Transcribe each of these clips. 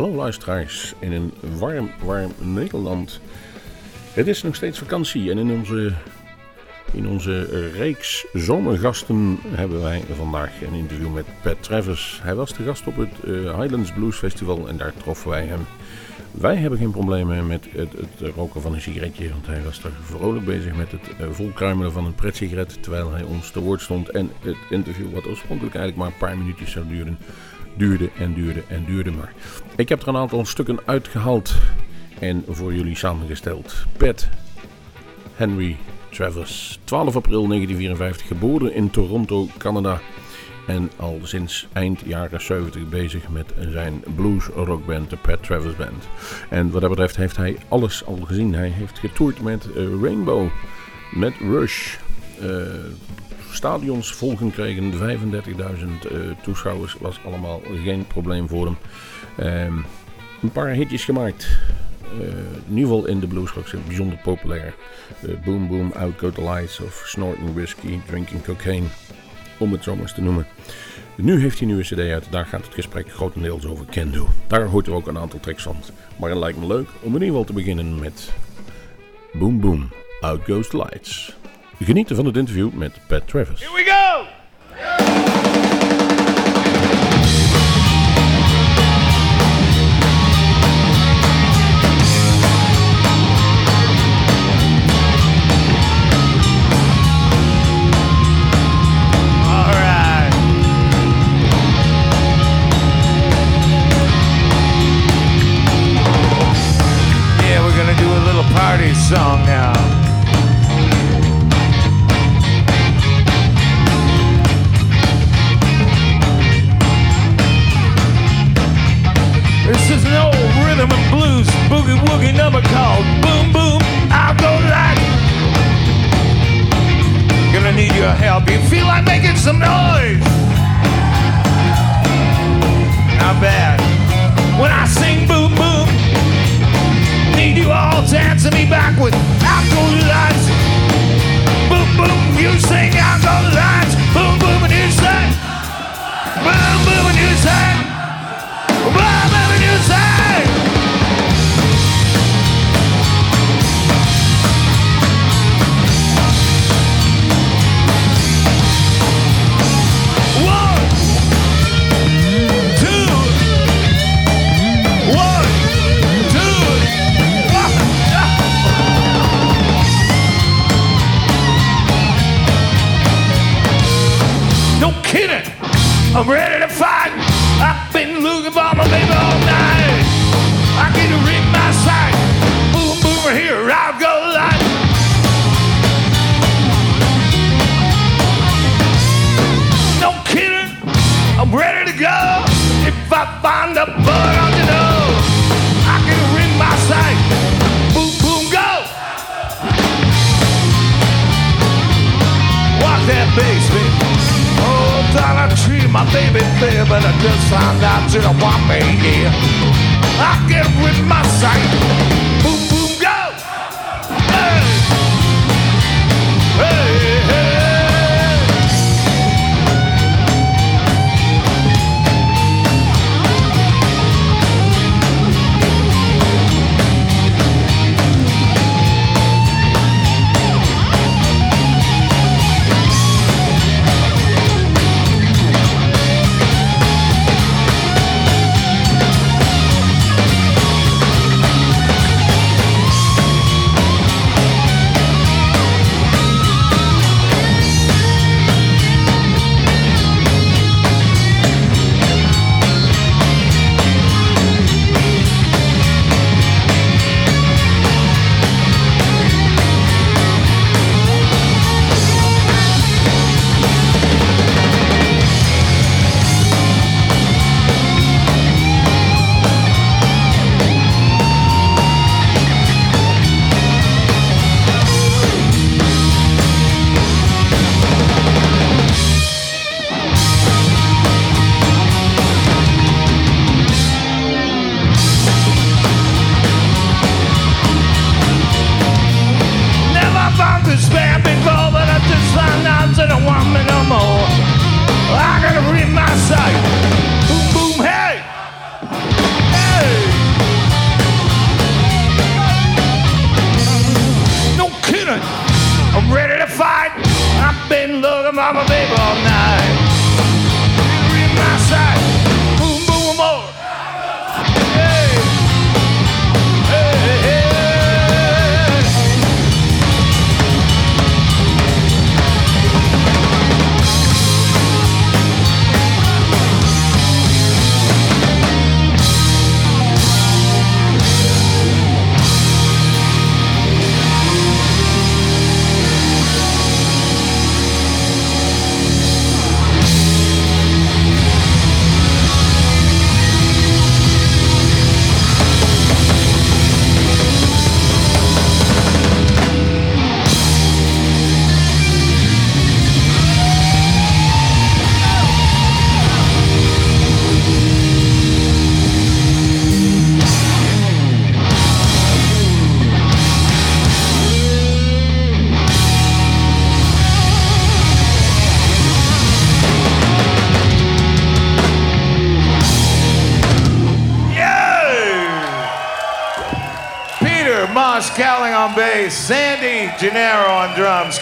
Hallo luisteraars in een warm, warm Nederland. Het is nog steeds vakantie en in onze, in onze reeks zomergasten hebben wij vandaag een interview met Pat Travis. Hij was de gast op het eh, Highlands Blues Festival en daar troffen wij hem. Wij hebben geen problemen met het, het roken van een sigaretje, want hij was daar vrolijk bezig met het uh, volkruimelen van een pretsigaret terwijl hij ons te woord stond. En het interview, wat oorspronkelijk eigenlijk maar een paar minuutjes zou duren, duurde en duurde en duurde maar. Ik heb er een aantal stukken uitgehaald en voor jullie samengesteld. Pat Henry Travers, 12 april 1954, geboren in Toronto, Canada. En al sinds eind jaren 70 bezig met zijn blues rockband, de Pat Travers Band. En wat dat betreft heeft hij alles al gezien. Hij heeft getoerd met uh, Rainbow, met Rush. Uh, stadions volgen kregen, 35.000 uh, toeschouwers was allemaal geen probleem voor hem. Um, een paar hitjes gemaakt. Uh, in ieder geval in de bluesrock zijn bijzonder populair. Uh, boom Boom, Out Go the Lights of Snorting Whiskey, Drinking Cocaine. Om het zo maar eens te noemen. Nu heeft hij een nieuwe cd uit. Daar gaat het gesprek grotendeels over Can Do. Daar hoort er ook een aantal tracks van. Maar het lijkt me leuk om in ieder geval te beginnen met Boom Boom, Out Goes the Lights. Genieten van het interview met Pat Travis. Here we go! Party song now.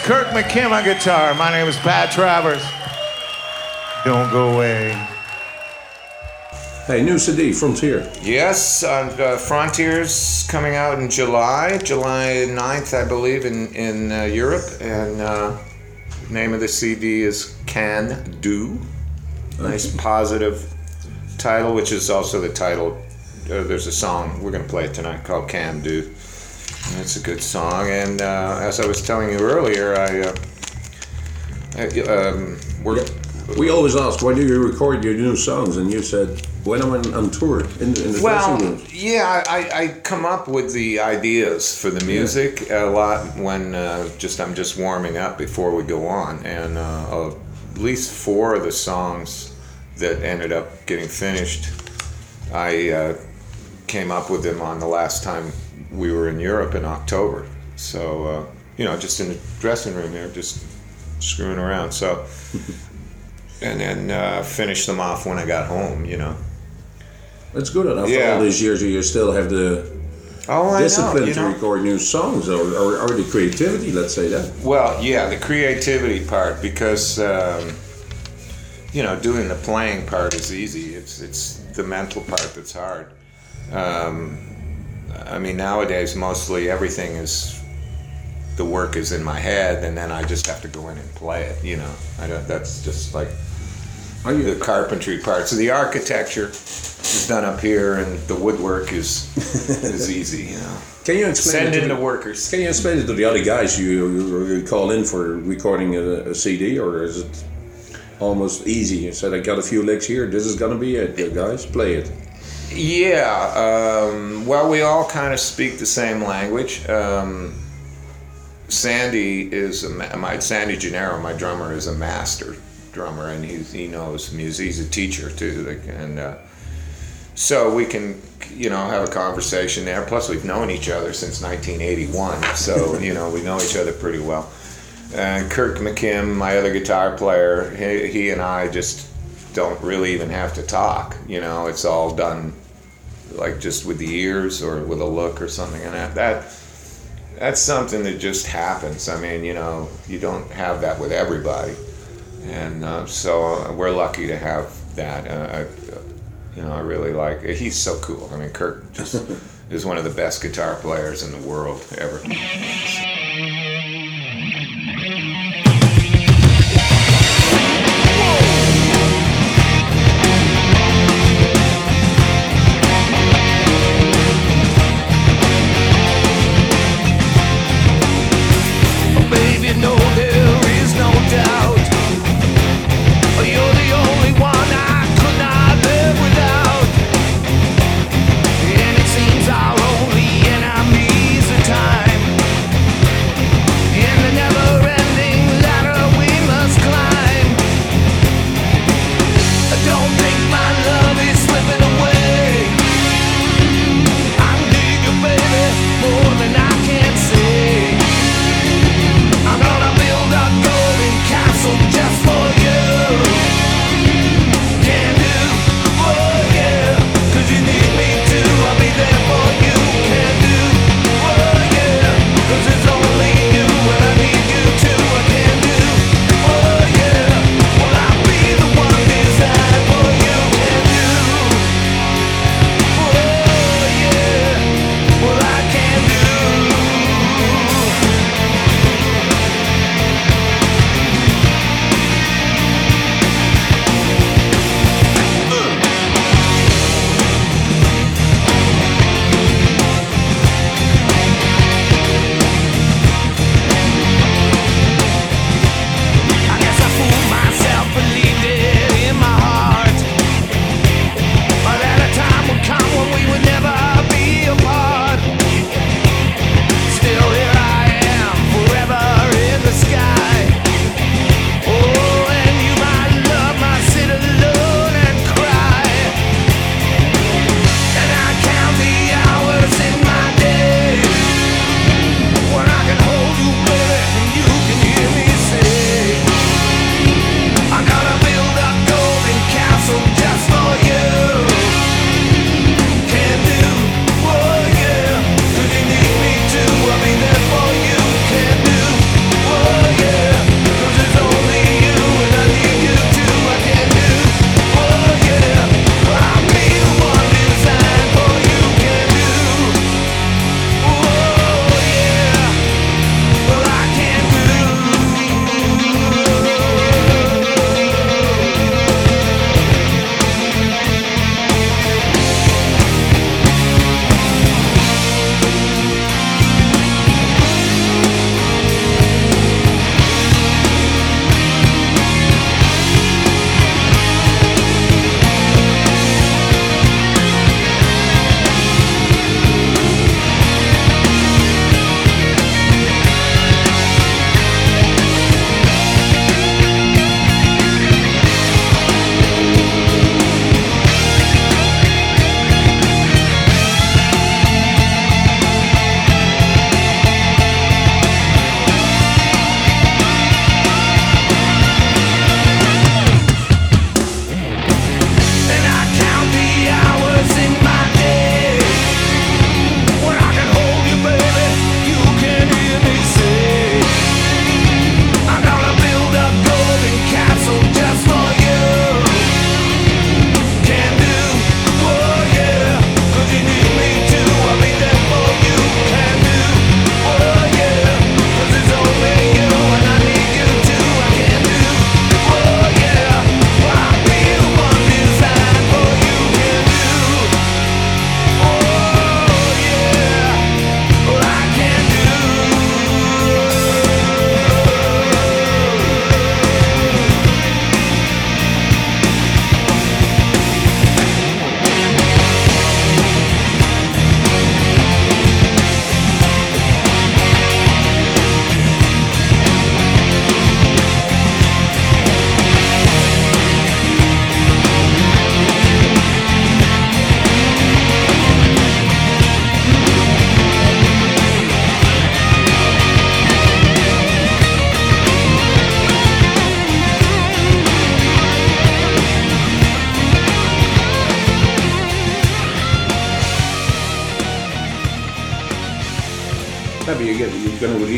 Kirk McKim on guitar. My name is Pat Travers. Don't go away. Hey, new CD, Frontier. Yes, uh, uh, Frontiers coming out in July, July 9th, I believe, in, in uh, Europe. And uh, name of the CD is Can Do. Nice positive title, which is also the title. Uh, there's a song, we're going to play tonight, called Can Do. It's a good song. And uh, as I was telling you earlier, I, uh, I um, we're, We always ask, why do you record your new songs? And you said, when I'm on, on tour in in the Well, dressing room. yeah, I, I come up with the ideas for the music a lot when uh, just I'm just warming up before we go on, and uh, at least four of the songs that ended up getting finished, I uh, came up with them on the last time we were in Europe in October. So uh, you know, just in the dressing room there, just screwing around. So. And then uh, finished them off when I got home, you know. It's good after Yeah. all these years you still have the Oh, discipline know. To record new songs or, or, or the creativity, let's say that. Well, yeah, the creativity part because um, you know doing the playing part is easy. It's it's the mental part that's hard. Um, I mean, nowadays mostly everything is the work is in my head, and then I just have to go in and play it. You know, I don't, that's just like Are you, the carpentry part. So the architecture is done up here, and the woodwork is is easy. You know, can you explain send it to in the the, workers. Can you explain it to the other guys you, you, you call in for recording a, a CD, or is it almost easy? You said I got a few licks here. This is gonna be it, guys. Play it. Yeah, um, well, we all kind of speak the same language. Um, Sandy is a my Sandy Gennaro, my drummer, is a master drummer, and he knows music. He's a teacher too, and uh, so we can you know have a conversation there. Plus, we've known each other since 1981, so you know we know each other pretty well. And Kirk McKim, my other guitar player, he, he and I just don't really even have to talk. You know, it's all done like just with the ears or with a look or something, and that that that's something that just happens. I mean, you know, you don't have that with everybody, and uh, so uh, we're lucky to have that. Uh, I, you know, I really like. It. He's so cool. I mean, Kirk just is one of the best guitar players in the world ever.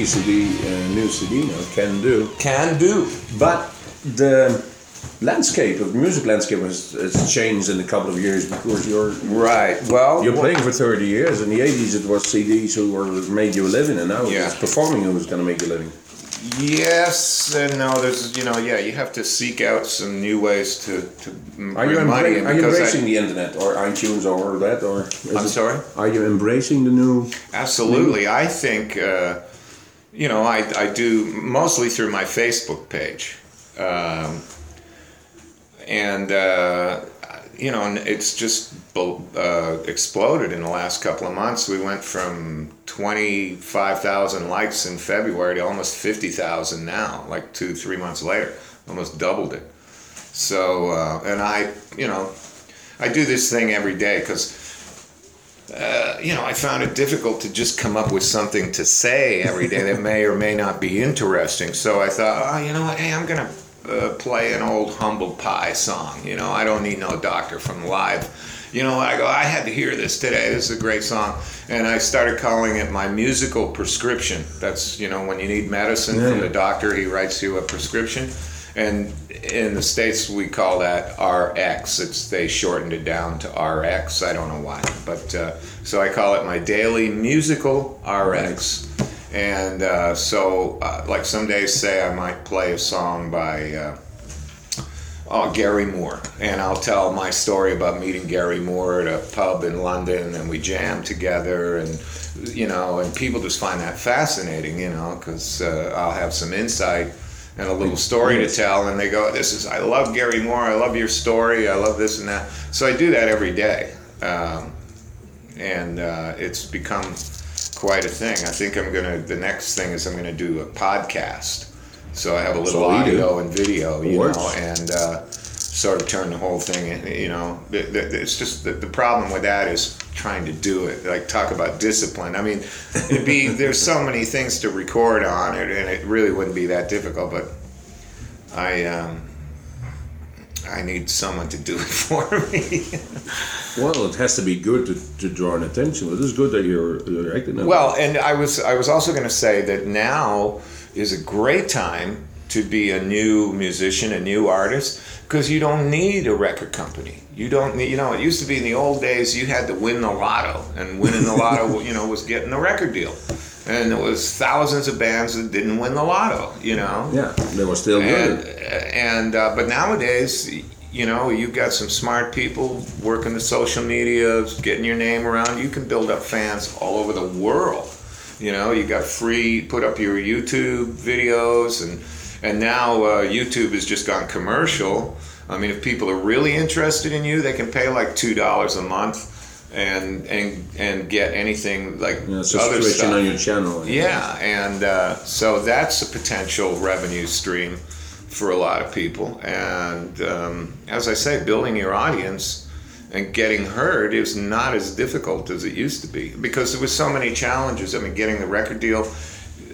You're going to release the uh, new CD now, Can Do. Can do. But the landscape of the music landscape has, has changed in a couple of years because you're Right. Well, you're playing for 30 years. In the 80s, it was CDs who were made you a living, and now Yeah. it's performing who was going to make you a living. Yes and no. There's, you know, yeah, you have to seek out some new ways to to Are you, money embra- are you because I- embracing the internet or iTunes or that or? I'm it- sorry? Are you embracing the new? Absolutely. I think, uh, you know, I, I do mostly through my Facebook page. Um, and, uh, you know, it's just uh, exploded in the last couple of months. We went from 25,000 likes in February to almost 50,000 now, like two, three months later, almost doubled it. So, uh, and I, you know, I do this thing every day because uh, you know, I found it difficult to just come up with something to say every day that may or may not be interesting. So I thought, oh, you know what? Hey, I'm gonna uh, play an old humble pie song. You know, I don't need no doctor from live. You know, I go, I had to hear this today. This is a great song, and I started calling it my musical prescription. That's you know, when you need medicine from Yeah. the doctor, he writes you a prescription. And in the states, we call that RX. It's they shortened it down to RX. I don't know why, but uh, so I call it my daily musical RX. And uh, so, uh, like some days, say I might play a song by uh, oh, Gary Moore, and I'll tell my story about meeting Gary Moore at a pub in London, and we jam together, and you know, and people just find that fascinating, you know, because uh, I'll have some insight and a little story to tell, and they go, "This is I love Gary Moore. I love your story. I love this and that." So I do that every day, um, and uh, it's become quite a thing. I think I'm gonna. The next thing is I'm gonna do a podcast. So I have a little you do. audio and video, you know, and uh, sort of turn the whole thing. in, You know, It- it- it's just the, the problem with that is trying to do it. Like talk about discipline. I mean, it'd be there's so many things to record on it, and it really wouldn't be that difficult. But I um, I need someone to do it for me. Well, it has to be good to, to draw an attention. But it's good that you're you're acting. that Well, and I was I was also going to say that now is a great time to be a new musician, a new artist, because you don't need a record company. You don't need, you know, it used to be in the old days you had to win the lotto, and winning the lotto, you know, was getting a record deal. And there was thousands of bands that didn't win the lotto, you know. Yeah, they were still And, good. and uh, but nowadays, you know, you've got some smart people working the social media, getting your name around. You can build up fans all over the world. You know, you got free, put up your YouTube videos, and and now uh, YouTube has just gone commercial. I mean, if people are really interested in you, they can pay like two dollars a month, and and and get anything like Yeah, other subscription stuff. on your channel. Yeah, and uh, so that's a potential revenue stream for a lot of people. And um, as I say, building your audience and getting heard is not as difficult as it used to be because there was so many challenges. I mean, getting the record deal,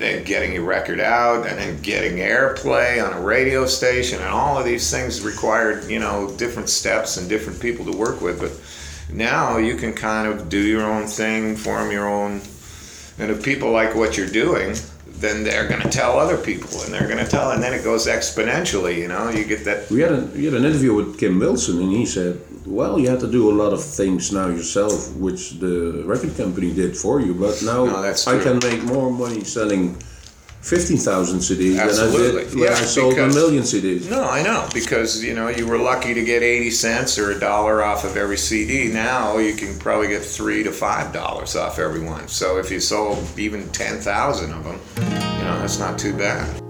and getting your record out, and then getting airplay on a radio station, and all of these things required you know different steps and different people to work with. But now you can kind of do your own thing, form your own and if people like what you're doing, then they're going to tell other people, and they're going to tell, and then it goes exponentially. You know, you get that. We had, a, we had an interview with Kim Wilson, and he said, "Well, you had to do a lot of things now yourself, which the record company did for you. But now No, that's I can make more money selling fifteen thousand CDs than I Absolutely. did when I sold a million CDs." No, I know because you know you were lucky to get eighty cents or a dollar off of every CD. Now you can probably get three to five dollars off every one. So if you sold even ten thousand of them, you know that's not too bad.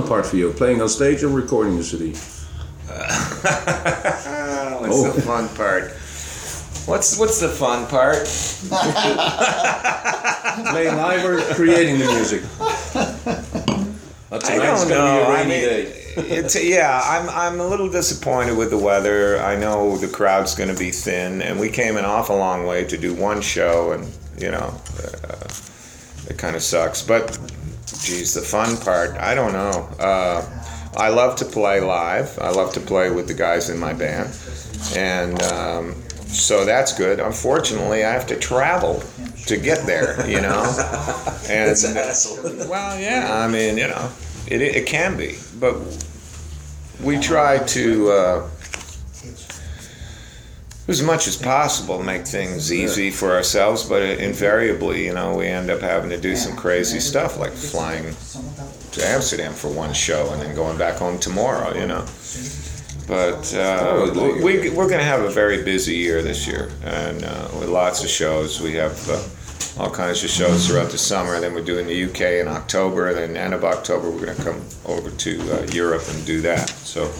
Fun part for you? Playing on stage or recording the CD? What's Oh. the fun part? What's what's the fun part? Playing live or creating the music? I don't know. I mean, it's yeah. I'm I'm a little disappointed with the weather. I know the crowd's going to be thin, and we came an awful long way to do one show, and you know, uh, it kind of sucks. But geez, the fun part. I don't know. Uh, I love to play live. I love to play with the guys in my band, and um, so that's good. Unfortunately, I have to travel to get there. You know, and it's an hassle. well, yeah. I mean, you know, it it can be, but we try to. Uh, as much as possible, to make things easy for ourselves, but invariably, you know, we end up having to do some crazy stuff like flying to Amsterdam for one show and then going back home tomorrow, you know. But uh, we, we're going to have a very busy year this year, and uh, with lots of shows. We have uh, all kinds of shows throughout the summer. Then we're doing the UK in October. And then end of October, we're going to come over to uh, Europe and do that. So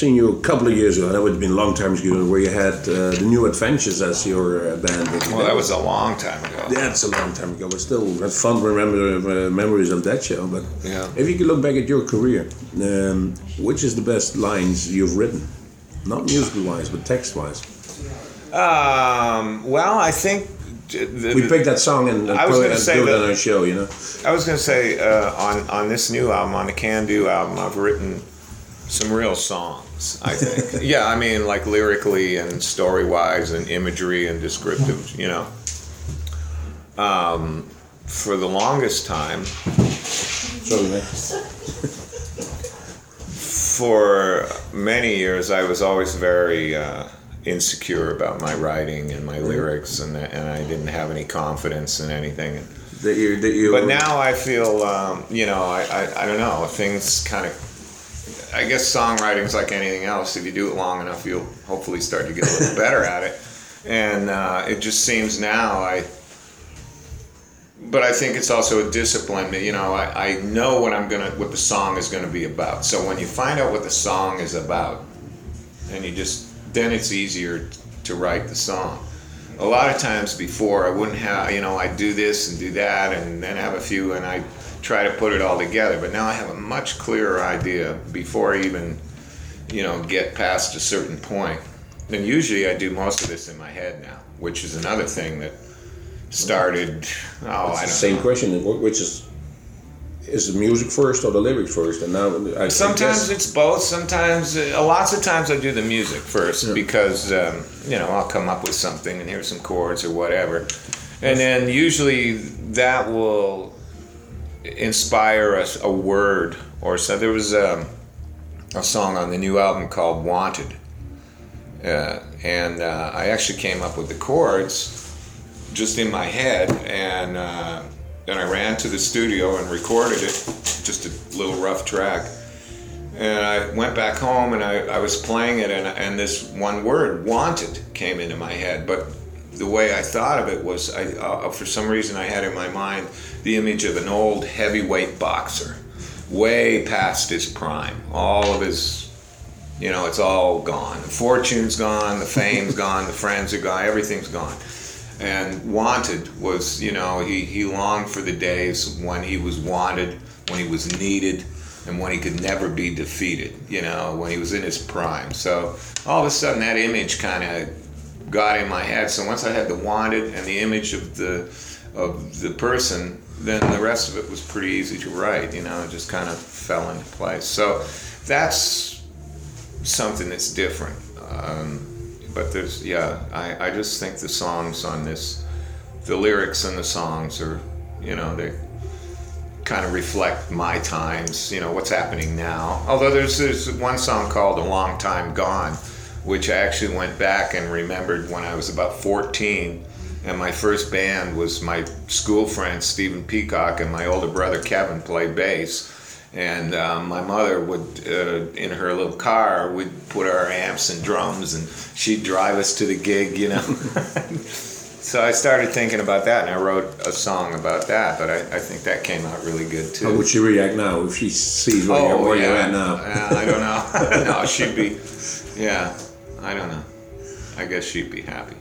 seen you a couple of years ago. That would have been a long time ago, where you had uh, the New Adventures as your uh, band. well, that was a long time ago. That's a long time ago, but still, it's fun remember uh, memories of that show. But Yeah. if you could look back at your career, um, which is the best lines you've written? Not musical wise, but text wise. Um, well, I think the, We picked that song and, and I was say and do it that- on our show, you know. I was gonna say uh, on on this new album, on the Can Do album, I've written some real songs. I think. yeah, I mean, like lyrically and story wise and imagery and descriptive. You know. Um, for the longest time, for many years, I was always very uh, insecure about my writing and my lyrics, and and I didn't have any confidence in anything. That you, that you. But now I feel, um, you know, I, I, I don't know, things kind of. I guess songwriting is like anything else. If you do it long enough, you'll hopefully start to get a little better at it. And uh, it just seems now I. But I think it's also a discipline. You know, I, I know what I'm gonna, what the song is gonna be about. So when you find out what the song is about, and you just, then it's easier to write the song a lot of times before I wouldn't have, you know, I'd do this and do that and then have a few and I try to put it all together. But now I have a much clearer idea before I even, you know, get past a certain point. And usually I do most of this in my head now, which is another thing that started, oh, I don't Same know. question, which is, is the music first or the lyrics first? And now I I Sometimes guess- it's both. Sometimes, uh, lots of times, I do the music first because um, you know I'll come up with something and here's some chords or whatever, and then usually that will inspire us a word or so. There was um, a song on the new album called "Wanted," uh, and uh, I actually came up with the chords just in my head and. Uh, then I ran to the studio and recorded it, just a little rough track. And I went back home and I, I was playing it, and, and this one word, wanted, came into my head. But the way I thought of it was, I, uh, for some reason, I had in my mind the image of an old heavyweight boxer, way past his prime. All of his, you know, it's all gone. The fortune's gone, the fame's gone, the friends are gone, everything's gone and wanted was you know he, he longed for the days when he was wanted when he was needed and when he could never be defeated you know when he was in his prime so all of a sudden that image kind of got in my head. So once i had the wanted and the image of the of the person then the rest of it was pretty easy to write you know it just kind of fell into place. So that's something that's different. Um, but there's yeah I, I just think the songs on this the lyrics and the songs are you know they kind of reflect my times you know what's happening now. Although there's there's one song called a long time gone which i actually went back and remembered when i was about 14 and my first band was my school friend stephen peacock and my older brother kevin played bass. And um, my mother would uh, in her little car we'd put our amps and drums and she'd drive us to the gig you know? So i started thinking about that and i wrote a song about that but i, I think that came out really good too. How would she react now if she sees where, you're, where you're at now? Uh, i don't know. No she'd be yeah i don't know. I guess she'd be happy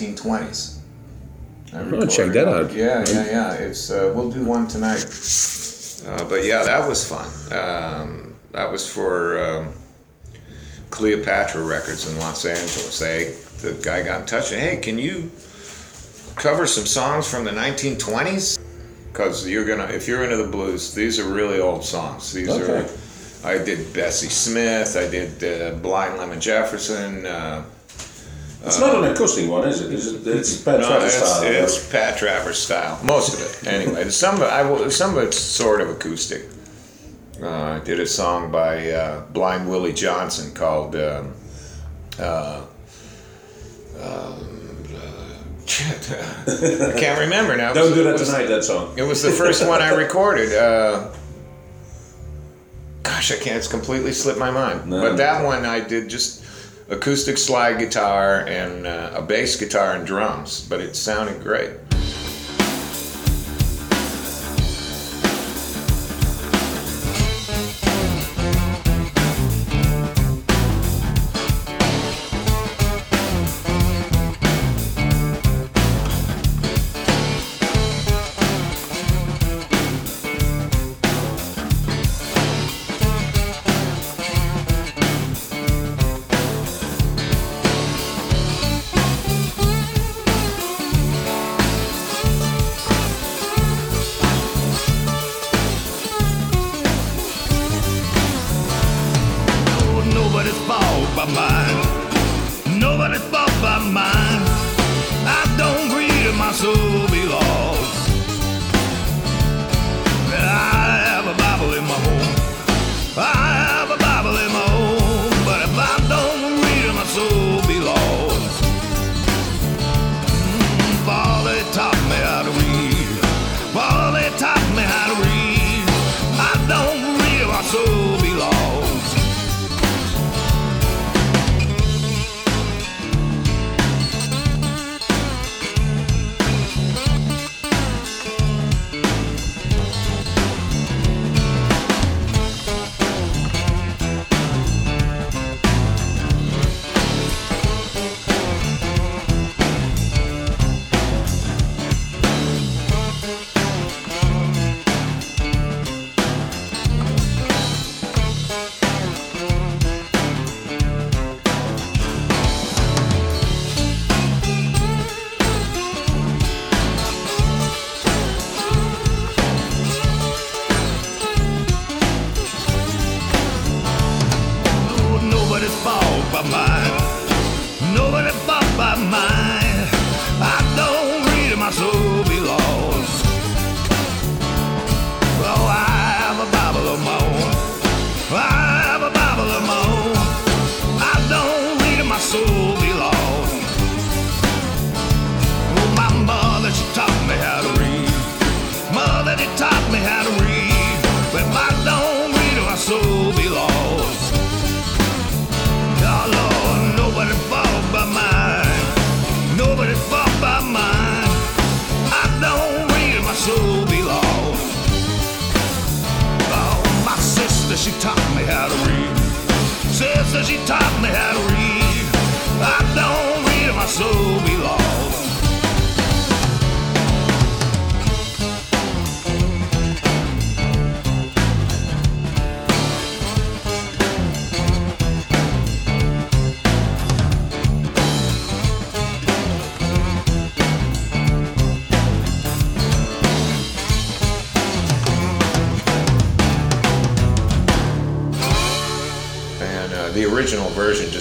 1920s. I Oh, check that out. Yeah, yeah, yeah. It's uh, we'll do one tonight. Uh, but yeah, that was fun. Um, that was for um, Cleopatra Records in Los Angeles. They the guy got in touch and hey, can you cover some songs from the 1920s? Because you're gonna, if you're into the blues, these are really old songs. These Okay. are. I did Bessie Smith. I did uh, Blind Lemon Jefferson. It's not an acoustic one, is it it's Pat no, Travers it's, style. it's Pat Travers style. Most of it, anyway. Some of it, I will, some of it's sort of acoustic. Uh, I did a song by uh, Blind Willie Johnson called. Um, uh, um, uh, uh, I can't remember now. Don't do that was- tonight, that song. It was the first one I recorded. Uh, gosh, I can't. It's completely slipped my mind. No. But that one I did just acoustic slide guitar and uh, a bass guitar and drums. But it sounded great.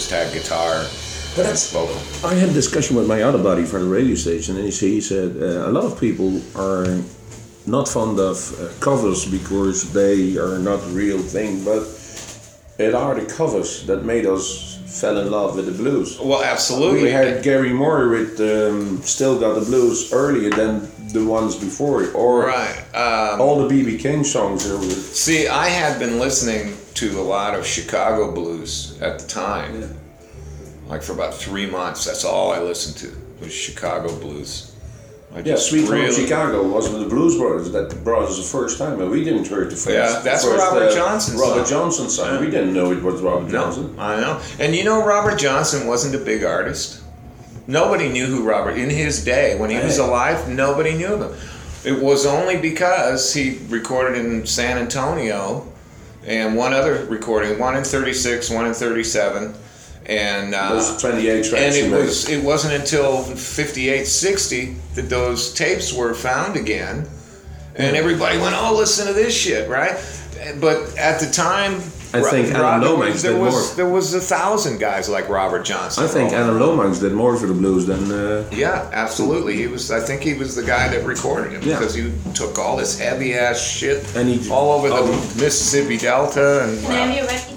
Just had guitar But and vocal. I had a discussion with my other buddy from the radio station, and he said, he said uh, a lot of people are not fond of uh, covers because they are not real thing, but it are the covers that made us fell in love with the blues. Well, absolutely. We had Gary Moore with um, "Still Got the Blues" earlier than the ones before, it, or right. Um, all the BB King songs. See, I had been listening to a lot of Chicago blues at the time. Like for about three months, that's all I listened to was Chicago blues. I Yeah, just Sweet Home really- Chicago was with the Blues Brothers. That brought us the first time, and we didn't hear it the first. Yeah, that's first, Robert uh, Johnson's Robert song. Johnson's song. We didn't know it was Robert Johnson. No, I know. And you know, Robert Johnson wasn't a big artist. Nobody knew who Robert in his day when he was alive. Nobody knew him. It was only because he recorded in San Antonio, and one other recording, one in '36, one in '37, and uh, Those 28 tracks and it was it wasn't until 58 60 that those tapes were found again. And everybody went oh listen to this shit right? But at the time I think Ro- Alan there Lomax was, there did was more. there was a thousand guys like Robert Johnson I think rolling Alan. Lomax did more for the blues than. Uh, yeah absolutely he was I think he was the guy that recorded him Yeah. because he took all this heavy ass shit And he- all over the oh. Mississippi Delta and Can I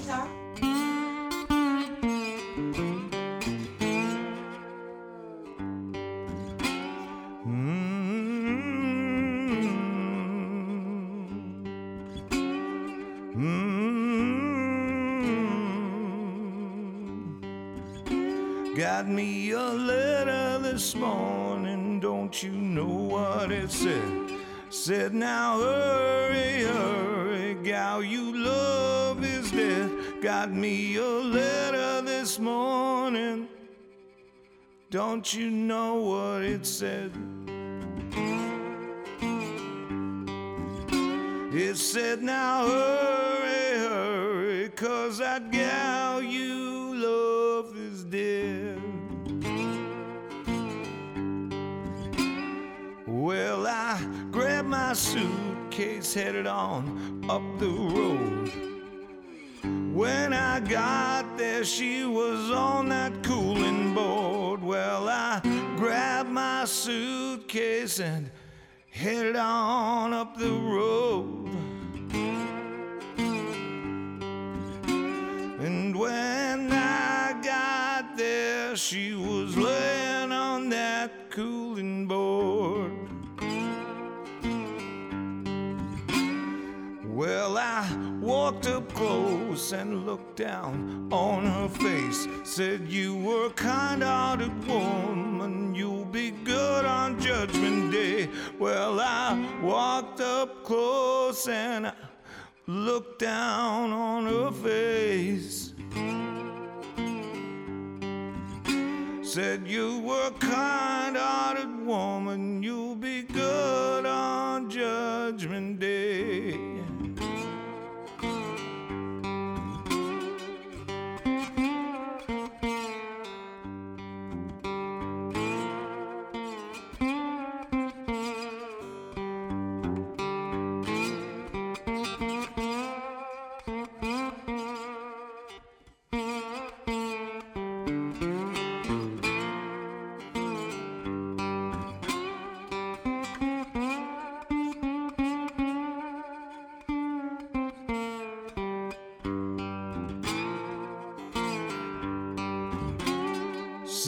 you know what it said? Said, now hurry, hurry, gal, you love is dead. Got me a letter this morning, don't you know what it said? It said, now hurry, hurry, cause that gal you love is dead. Well, I grabbed my suitcase, headed on up the road. When I got there, she was on that cooling board. Well, I grabbed my suitcase and headed on up the road. And when I got there, she was laying on that cooling Well, I walked up close and looked down on her face. Said, You were a kind hearted woman, you'll be good on Judgment Day. Well, I walked up close and I looked down on her face. Said, You were a kind hearted woman, you'll be good on Judgment Day.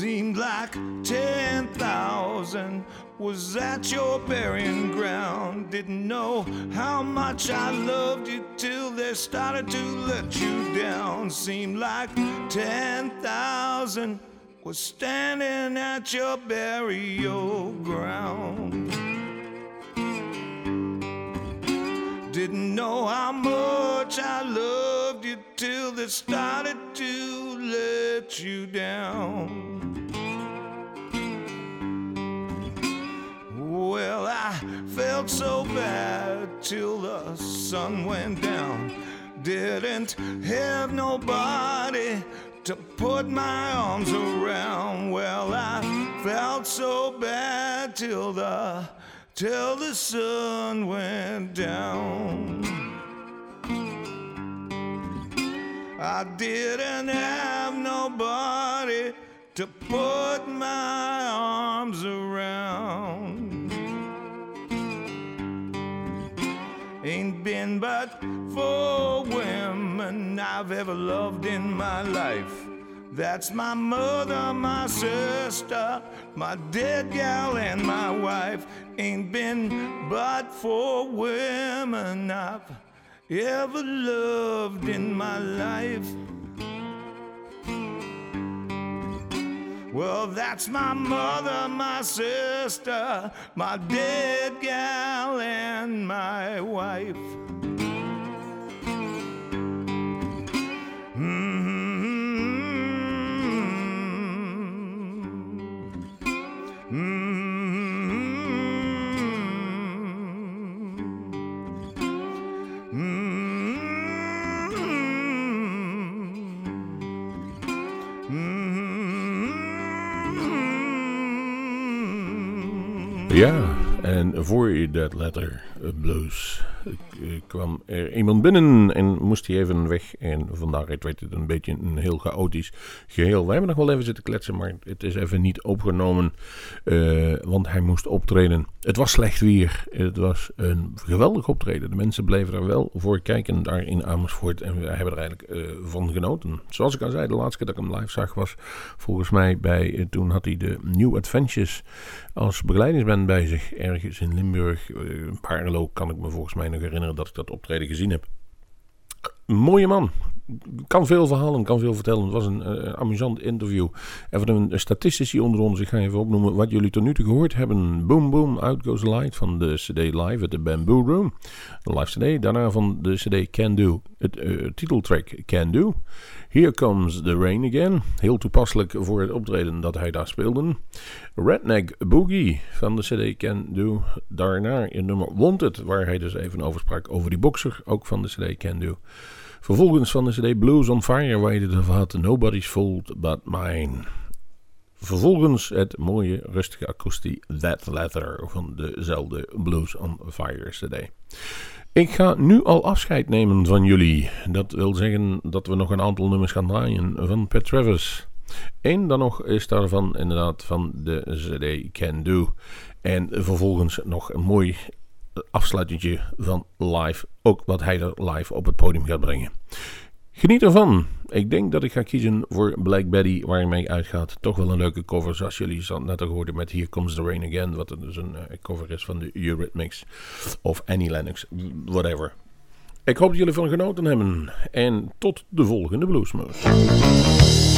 Seemed like 10,000 was at your burying ground. Didn't know how much I loved you till they started to let you down. Seemed like 10,000 was standing at your burial ground. Didn't know how much I loved you till they started to let you down. Well, I felt so bad till the sun went down. Didn't have nobody to put my arms around. Well, I felt so bad till the till the sun went down. I didn't have nobody to put my arms around. Ain't been but four women I've ever loved in my life. That's my mother, my sister, my dead gal, and my wife. Ain't been but four women I've ever loved in my life. Well, that's my mother, my sister, my dead gal, and my wife. Ja, en voor je dat Letter eh, Blues kwam er iemand binnen en moest hij even weg. En vandaar werd het een beetje een heel chaotisch geheel. We hebben nog wel even zitten kletsen, maar het is even niet opgenomen, uh, want hij moest optreden. Het was slecht weer. Het was een geweldig optreden. De mensen bleven er wel voor kijken daar in Amersfoort en we hebben er eigenlijk uh, van genoten. Zoals ik al zei, de laatste keer dat ik hem live zag was volgens mij bij, toen had hij de New Adventures als begeleidingsband bij zich ergens in Limburg. Paarlo kan ik me volgens mij nog herinneren dat ik dat optreden gezien heb. mooie man. Kan veel verhalen, kan veel vertellen. Het was een uh, amusant interview. Even een statistici onder ons, ik ga even opnoemen wat jullie tot nu toe gehoord hebben. Boom Boom, Out Goes Light van de CD Live at the Bamboo Room. Live CD. Daarna van de CD Can Do, het uh, titeltrack Can Do. Here Comes the Rain Again. Heel toepasselijk voor het optreden dat hij daar speelde. Redneck Boogie van de CD Can Do. Daarna in nummer Wanted, waar hij dus even over sprak over die boxer, ook van de CD Can Do. Vervolgens van de CD Blues on Fire, waar je de had Nobody's Fault But Mine. Vervolgens het mooie, rustige akoestie That Letter van dezelfde Blues on Fire CD. Ik ga nu al afscheid nemen van jullie. Dat wil zeggen dat we nog een aantal nummers gaan draaien van Pat Travis. Eén dan nog is daarvan inderdaad van de CD Can Do. En vervolgens nog een mooi afsluitje van live. Ook wat hij er live op het podium gaat brengen. Geniet ervan. Ik denk dat ik ga kiezen voor Black Betty, waar hij mee uitgaat. Toch wel een leuke cover, zoals jullie net al hoorden met Here Comes the Rain Again. Wat dus een uh, cover is van de Eurythmics of Annie Lennox, whatever. Ik hoop dat jullie van genoten hebben. En tot de volgende Bluesmoose.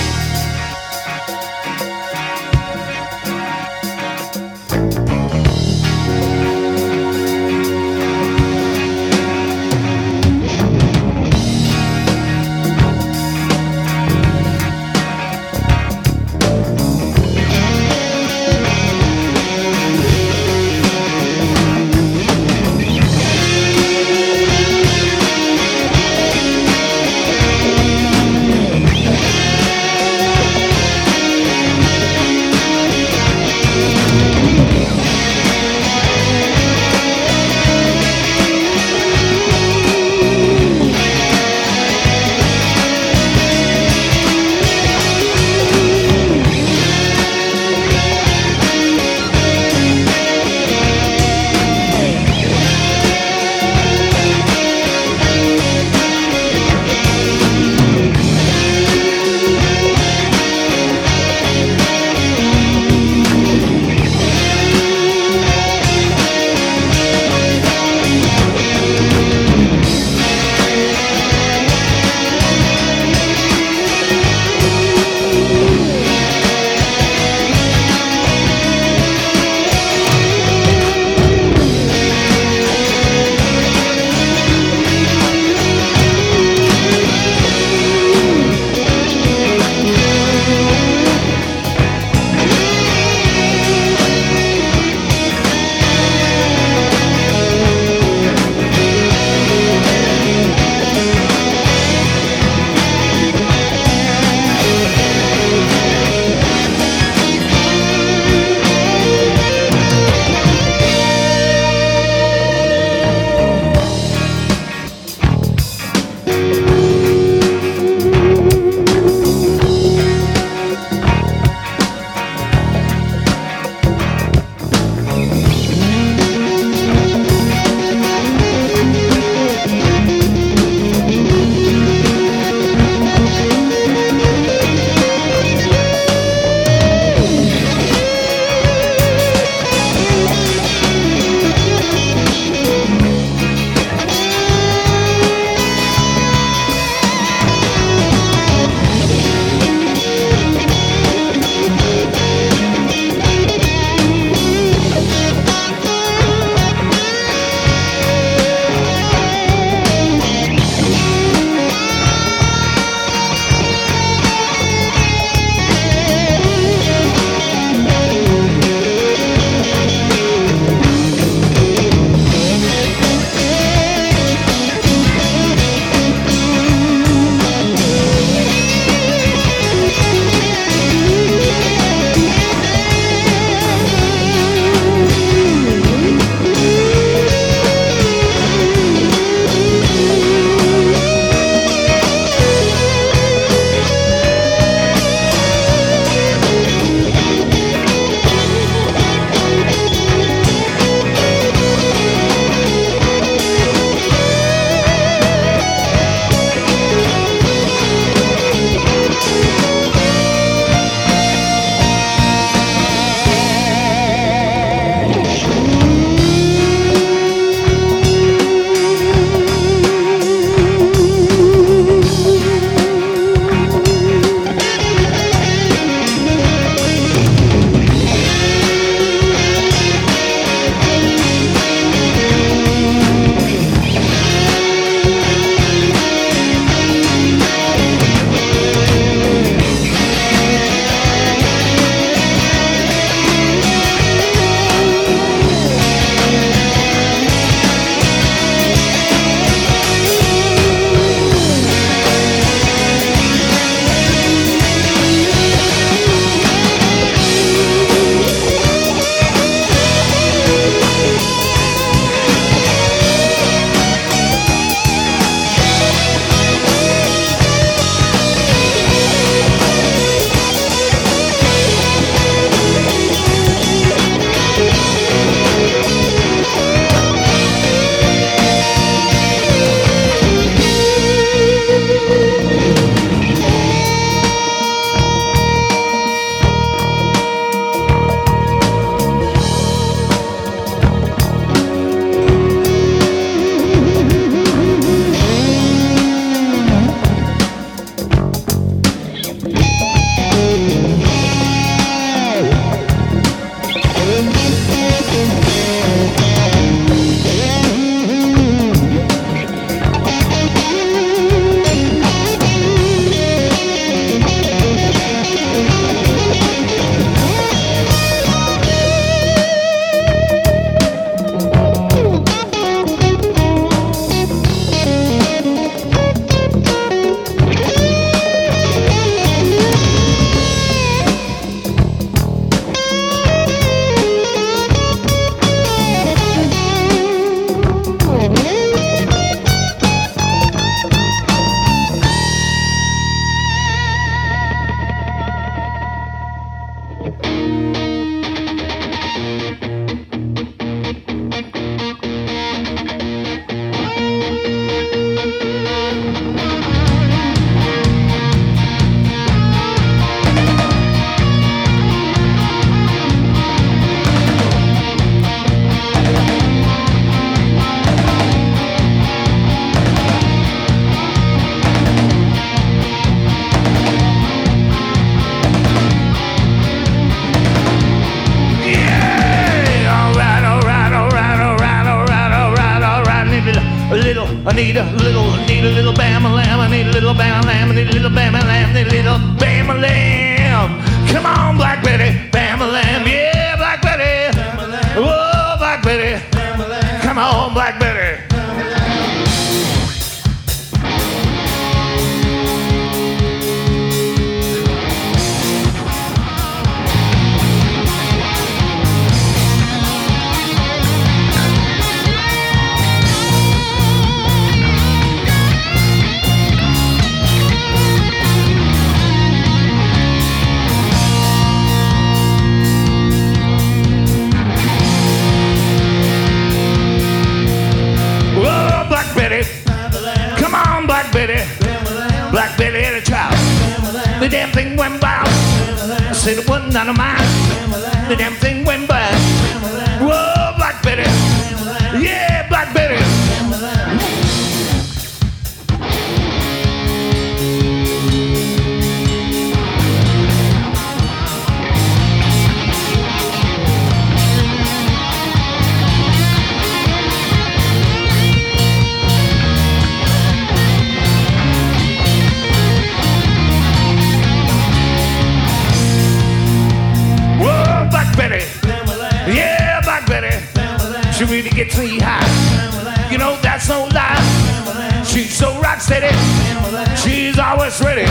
That's ready.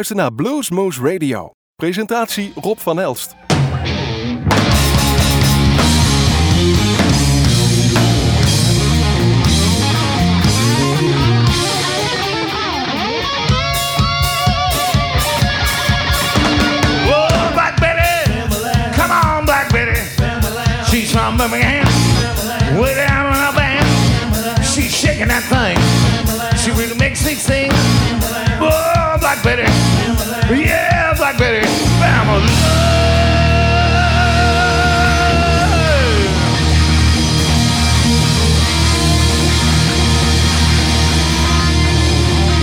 Luister naar Bluesmoose Radio. Presentatie Rob van Elst. from Birmingham with her in her band. She's shaking that thing. She really makes me sing. Yeah, Black Betty. Family.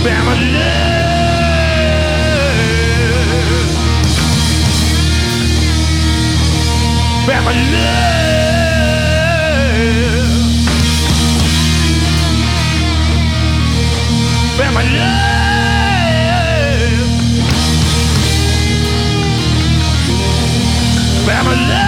Bama love. Bama love. Alabama love.